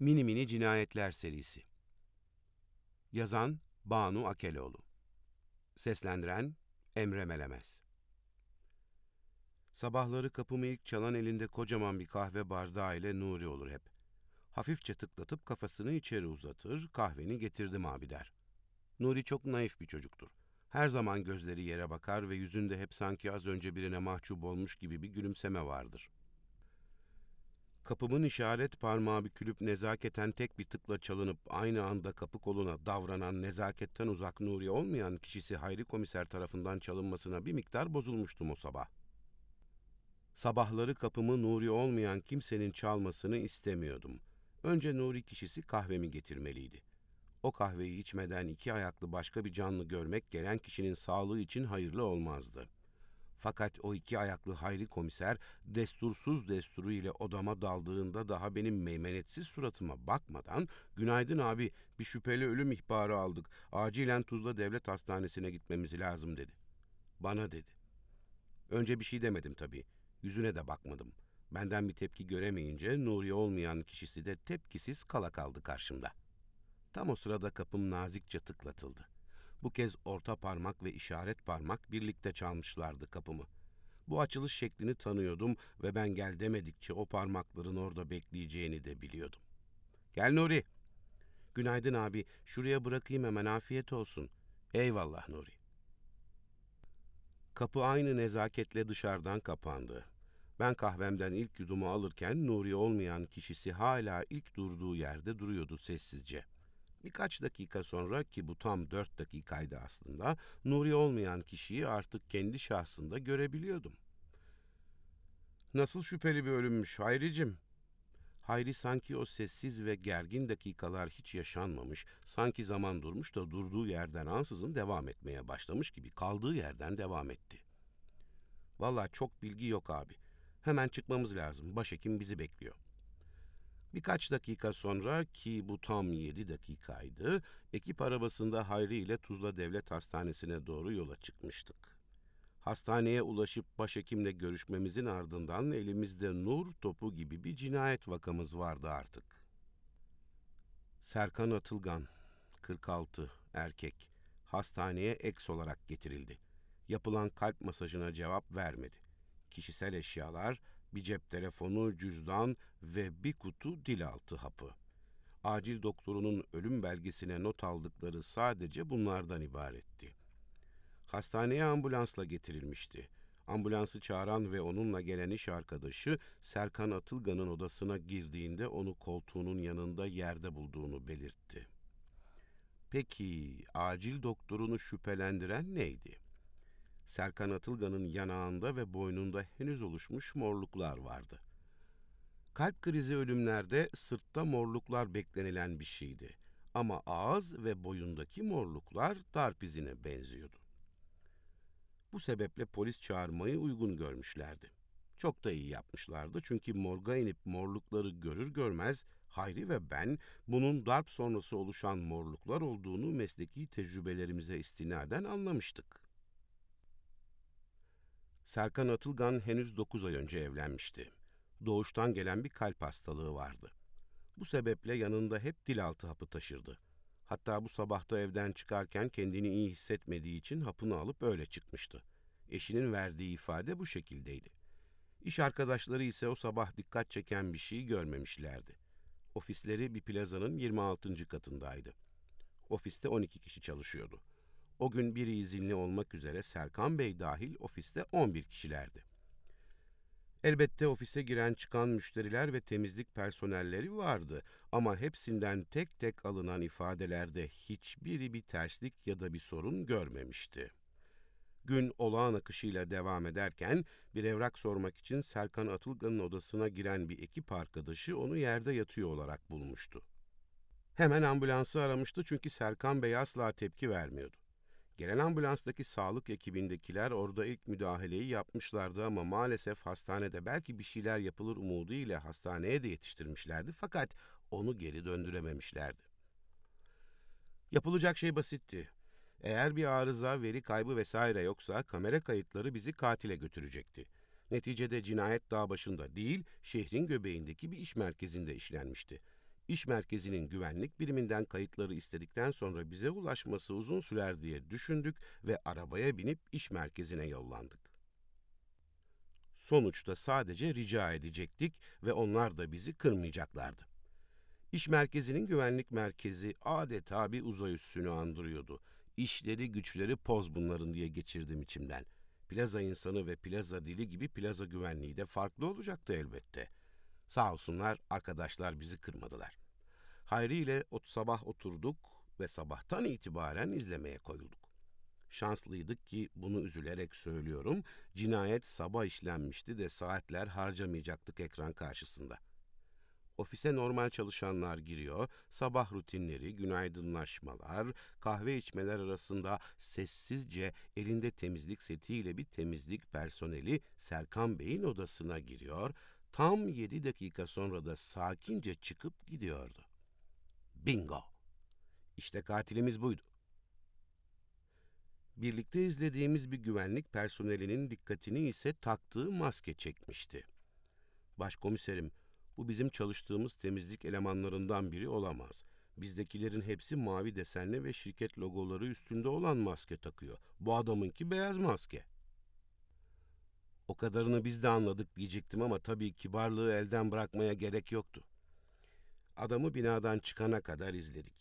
Mini Mini Cinayetler serisi. Yazan Banu Akeloğlu. Seslendiren Emre Melemez. Sabahları kapımı ilk çalan elinde kocaman bir kahve bardağı ile Nuri olur hep. Hafifçe tıklatıp kafasını içeri uzatır, kahveni getirdim abi der. Nuri çok naif bir çocuktur. Her zaman gözleri yere bakar ve yüzünde hep sanki az önce birine mahcup olmuş gibi bir gülümseme vardır.'' Kapımın işaret parmağı bükülüp nezaketen tek bir tıkla çalınıp aynı anda kapı koluna davranan nezaketten uzak Nuri olmayan kişisi Hayri Komiser tarafından çalınmasına bir miktar bozulmuştum o sabah. Sabahları kapımı Nuri olmayan kimsenin çalmasını istemiyordum. Önce Nuri kişisi kahvemi getirmeliydi. O kahveyi içmeden iki ayaklı başka bir canlı görmek gelen kişinin sağlığı için hayırlı olmazdı.'' Fakat o iki ayaklı hayri komiser destursuz desturu ile odama daldığında daha benim meymenetsiz suratıma bakmadan ''Günaydın abi, bir şüpheli ölüm ihbarı aldık. Acilen Tuzla Devlet Hastanesi'ne gitmemiz lazım.'' dedi. Bana dedi. Önce bir şey demedim tabii. Yüzüne de bakmadım. Benden bir tepki göremeyince Nuri olmayan kişisi de tepkisiz kala kaldı karşımda. Tam o sırada kapım nazikçe tıklatıldı. Bu kez orta parmak ve işaret parmak birlikte çalmışlardı kapımı. Bu açılış şeklini tanıyordum ve ben gel demedikçe o parmakların orada bekleyeceğini de biliyordum. Gel Nuri. Günaydın abi. Şuraya bırakayım hemen afiyet olsun. Eyvallah Nuri. Kapı aynı nezaketle dışarıdan kapandı. Ben kahvemden ilk yudumu alırken Nuri olmayan kişisi hala ilk durduğu yerde duruyordu sessizce.'' Birkaç dakika sonra ki bu tam dört dakikaydı aslında, Nuri olmayan kişiyi artık kendi şahsında görebiliyordum. Nasıl şüpheli bir ölümmüş Hayricim? Hayri sanki o sessiz ve gergin dakikalar hiç yaşanmamış, sanki zaman durmuş da durduğu yerden ansızın devam etmeye başlamış gibi kaldığı yerden devam etti. Vallahi çok bilgi yok abi. Hemen çıkmamız lazım. Başhekim bizi bekliyor.'' Birkaç dakika sonra ki bu tam yedi dakikaydı, ekip arabasında Hayri ile Tuzla Devlet Hastanesi'ne doğru yola çıkmıştık. Hastaneye ulaşıp başhekimle görüşmemizin ardından elimizde nur topu gibi bir cinayet vakamız vardı artık. Serkan Atılgan, 46, erkek, hastaneye eks olarak getirildi. Yapılan kalp masajına cevap vermedi. Kişisel eşyalar, bir cep telefonu, cüzdan ve bir kutu dilaltı hapı. Acil doktorunun ölüm belgesine not aldıkları sadece bunlardan ibaretti. Hastaneye ambulansla getirilmişti. Ambulansı çağıran ve onunla gelen iş arkadaşı Serkan Atılgan'ın odasına girdiğinde onu koltuğunun yanında yerde bulduğunu belirtti. Peki acil doktorunu şüphelendiren neydi?'' Serkan Atılgan'ın yanağında ve boynunda henüz oluşmuş morluklar vardı. Kalp krizi ölümlerde sırtta morluklar beklenilen bir şeydi. Ama ağız ve boyundaki morluklar darp izine benziyordu. Bu sebeple polis çağırmayı uygun görmüşlerdi. Çok da iyi yapmışlardı çünkü morga inip morlukları görür görmez Hayri ve ben bunun darp sonrası oluşan morluklar olduğunu mesleki tecrübelerimize istinaden anlamıştık. Serkan Atılgan henüz 9 ay önce evlenmişti. Doğuştan gelen bir kalp hastalığı vardı. Bu sebeple yanında hep dilaltı hapı taşırdı. Hatta bu sabahta evden çıkarken kendini iyi hissetmediği için hapını alıp öyle çıkmıştı. Eşinin verdiği ifade bu şekildeydi. İş arkadaşları ise o sabah dikkat çeken bir şey görmemişlerdi. Ofisleri bir plazanın 26. katındaydı. Ofiste 12 kişi çalışıyordu. O gün biri izinli olmak üzere Serkan Bey dahil ofiste 11 kişilerdi. Elbette ofise giren çıkan müşteriler ve temizlik personelleri vardı ama hepsinden tek tek alınan ifadelerde hiçbiri bir terslik ya da bir sorun görmemişti. Gün olağan akışıyla devam ederken bir evrak sormak için Serkan Atılgan'ın odasına giren bir ekip arkadaşı onu yerde yatıyor olarak bulmuştu. Hemen ambulansı aramıştı çünkü Serkan Bey asla tepki vermiyordu. Gelen ambulanstaki sağlık ekibindekiler orada ilk müdahaleyi yapmışlardı ama maalesef hastanede belki bir şeyler yapılır umudu ile hastaneye de yetiştirmişlerdi fakat onu geri döndürememişlerdi. Yapılacak şey basitti. Eğer bir arıza, veri kaybı vesaire yoksa kamera kayıtları bizi katile götürecekti. Neticede cinayet dağ başında değil, şehrin göbeğindeki bir iş merkezinde işlenmişti. İş merkezinin güvenlik biriminden kayıtları istedikten sonra bize ulaşması uzun sürer diye düşündük ve arabaya binip iş merkezine yollandık. Sonuçta sadece rica edecektik ve onlar da bizi kırmayacaklardı. İş merkezinin güvenlik merkezi adeta bir uzay üssünü andırıyordu. İşleri güçleri poz bunların diye geçirdim içimden. Plaza insanı ve plaza dili gibi plaza güvenliği de farklı olacaktı elbette. Sağ olsunlar arkadaşlar bizi kırmadılar. Hayri ile ot sabah oturduk ve sabahtan itibaren izlemeye koyulduk. Şanslıydık ki bunu üzülerek söylüyorum, cinayet sabah işlenmişti de saatler harcamayacaktık ekran karşısında. Ofise normal çalışanlar giriyor, sabah rutinleri, günaydınlaşmalar, kahve içmeler arasında sessizce elinde temizlik setiyle bir temizlik personeli Serkan Bey'in odasına giriyor, tam yedi dakika sonra da sakince çıkıp gidiyordu. Bingo! İşte katilimiz buydu. Birlikte izlediğimiz bir güvenlik personelinin dikkatini ise taktığı maske çekmişti. Başkomiserim, bu bizim çalıştığımız temizlik elemanlarından biri olamaz. Bizdekilerin hepsi mavi desenli ve şirket logoları üstünde olan maske takıyor. Bu adamınki beyaz maske. O kadarını biz de anladık diyecektim ama tabii kibarlığı elden bırakmaya gerek yoktu. Adamı binadan çıkana kadar izledik.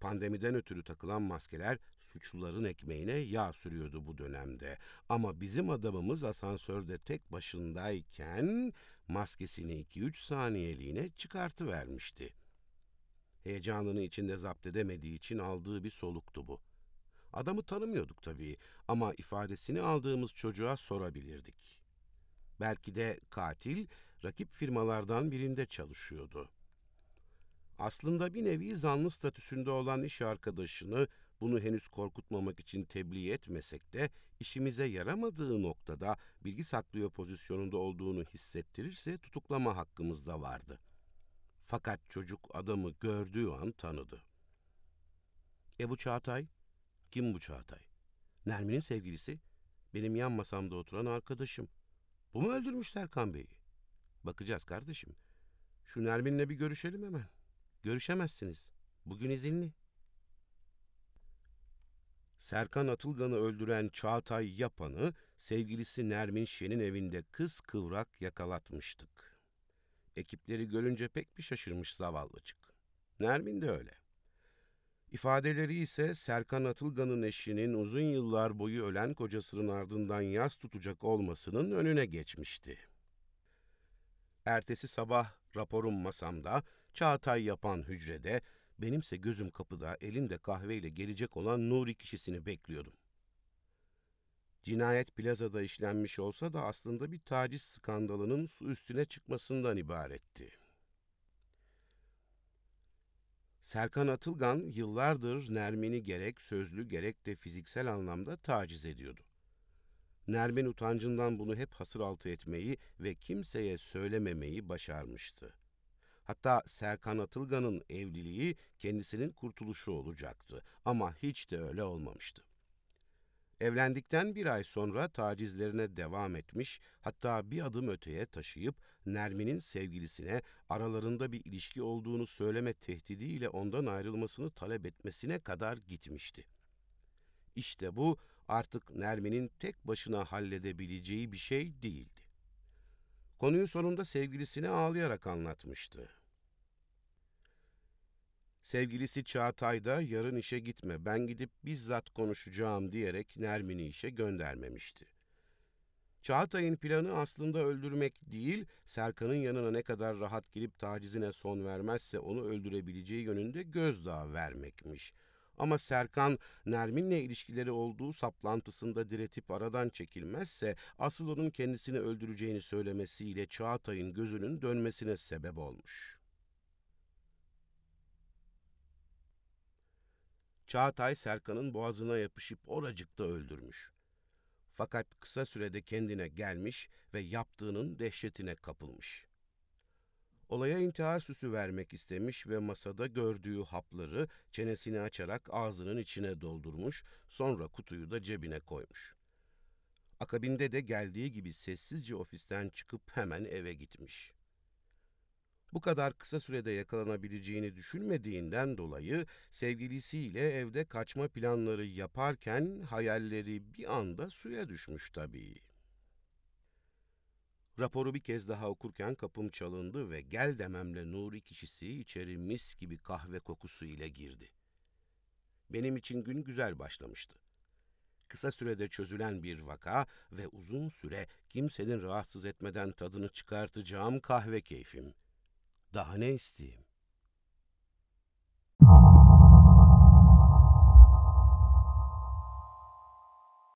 Pandemiden ötürü takılan maskeler suçluların ekmeğine yağ sürüyordu bu dönemde. Ama bizim adamımız asansörde tek başındayken maskesini 2-3 saniyeliğine çıkartıvermişti. Heyecanını içinde zapt edemediği için aldığı bir soluktu bu. Adamı tanımıyorduk tabii ama ifadesini aldığımız çocuğa sorabilirdik. Belki de katil rakip firmalardan birinde çalışıyordu. Aslında bir nevi zanlı statüsünde olan iş arkadaşını bunu henüz korkutmamak için tebliğ etmesek de işimize yaramadığı noktada bilgi saklıyor pozisyonunda olduğunu hissettirirse tutuklama hakkımız da vardı. Fakat çocuk adamı gördüğü an tanıdı. E bu Çağatay? Kim bu Çağatay? Nermin'in sevgilisi. Benim yan masamda oturan arkadaşım. Bu mu öldürmüş Serkan Bey'i? Bakacağız kardeşim. Şu Nermin'le bir görüşelim hemen. Görüşemezsiniz. Bugün izinli. Serkan Atılgan'ı öldüren Çağatay Yapan'ı sevgilisi Nermin Şen'in evinde kız kıvrak yakalatmıştık. Ekipleri görünce pek bir şaşırmış zavallıcık. Nermin de öyle. İfadeleri ise Serkan Atılgan'ın eşinin uzun yıllar boyu ölen kocasının ardından yas tutacak olmasının önüne geçmişti. Ertesi sabah raporum masamda, Çağatay yapan hücrede, benimse gözüm kapıda elinde kahveyle gelecek olan Nuri kişisini bekliyordum. Cinayet plazada işlenmiş olsa da aslında bir taciz skandalının su üstüne çıkmasından ibaretti. Serkan Atılgan yıllardır Nermin'i gerek sözlü gerek de fiziksel anlamda taciz ediyordu. Nermin utancından bunu hep hasır altı etmeyi ve kimseye söylememeyi başarmıştı. Hatta Serkan Atılgan'ın evliliği kendisinin kurtuluşu olacaktı ama hiç de öyle olmamıştı. Evlendikten bir ay sonra tacizlerine devam etmiş, hatta bir adım öteye taşıyıp Nermin'in sevgilisine aralarında bir ilişki olduğunu söyleme tehdidiyle ondan ayrılmasını talep etmesine kadar gitmişti. İşte bu artık Nermin'in tek başına halledebileceği bir şey değildi. Konuyu sonunda sevgilisine ağlayarak anlatmıştı. Sevgilisi Çağatay da yarın işe gitme, ben gidip bizzat konuşacağım diyerek Nermin'i işe göndermemişti. Çağatay'ın planı aslında öldürmek değil, Serkan'ın yanına ne kadar rahat gelip tacizine son vermezse onu öldürebileceği yönünde gözdağı vermekmiş. Ama Serkan, Nermin'le ilişkileri olduğu saplantısında diretip aradan çekilmezse, asıl onun kendisini öldüreceğini söylemesiyle Çağatay'ın gözünün dönmesine sebep olmuş. Çağatay Serkan'ın boğazına yapışıp oracıkta öldürmüş. Fakat kısa sürede kendine gelmiş ve yaptığının dehşetine kapılmış. Olaya intihar süsü vermek istemiş ve masada gördüğü hapları çenesini açarak ağzının içine doldurmuş, sonra kutuyu da cebine koymuş. Akabinde de geldiği gibi sessizce ofisten çıkıp hemen eve gitmiş. Bu kadar kısa sürede yakalanabileceğini düşünmediğinden dolayı sevgilisiyle evde kaçma planları yaparken hayalleri bir anda suya düşmüş tabii. Raporu bir kez daha okurken kapım çalındı ve gel dememle Nuri kişisi içeri mis gibi kahve kokusu ile girdi. Benim için gün güzel başlamıştı. Kısa sürede çözülen bir vaka ve uzun süre kimsenin rahatsız etmeden tadını çıkartacağım kahve keyfim. Daha ne isteyeyim?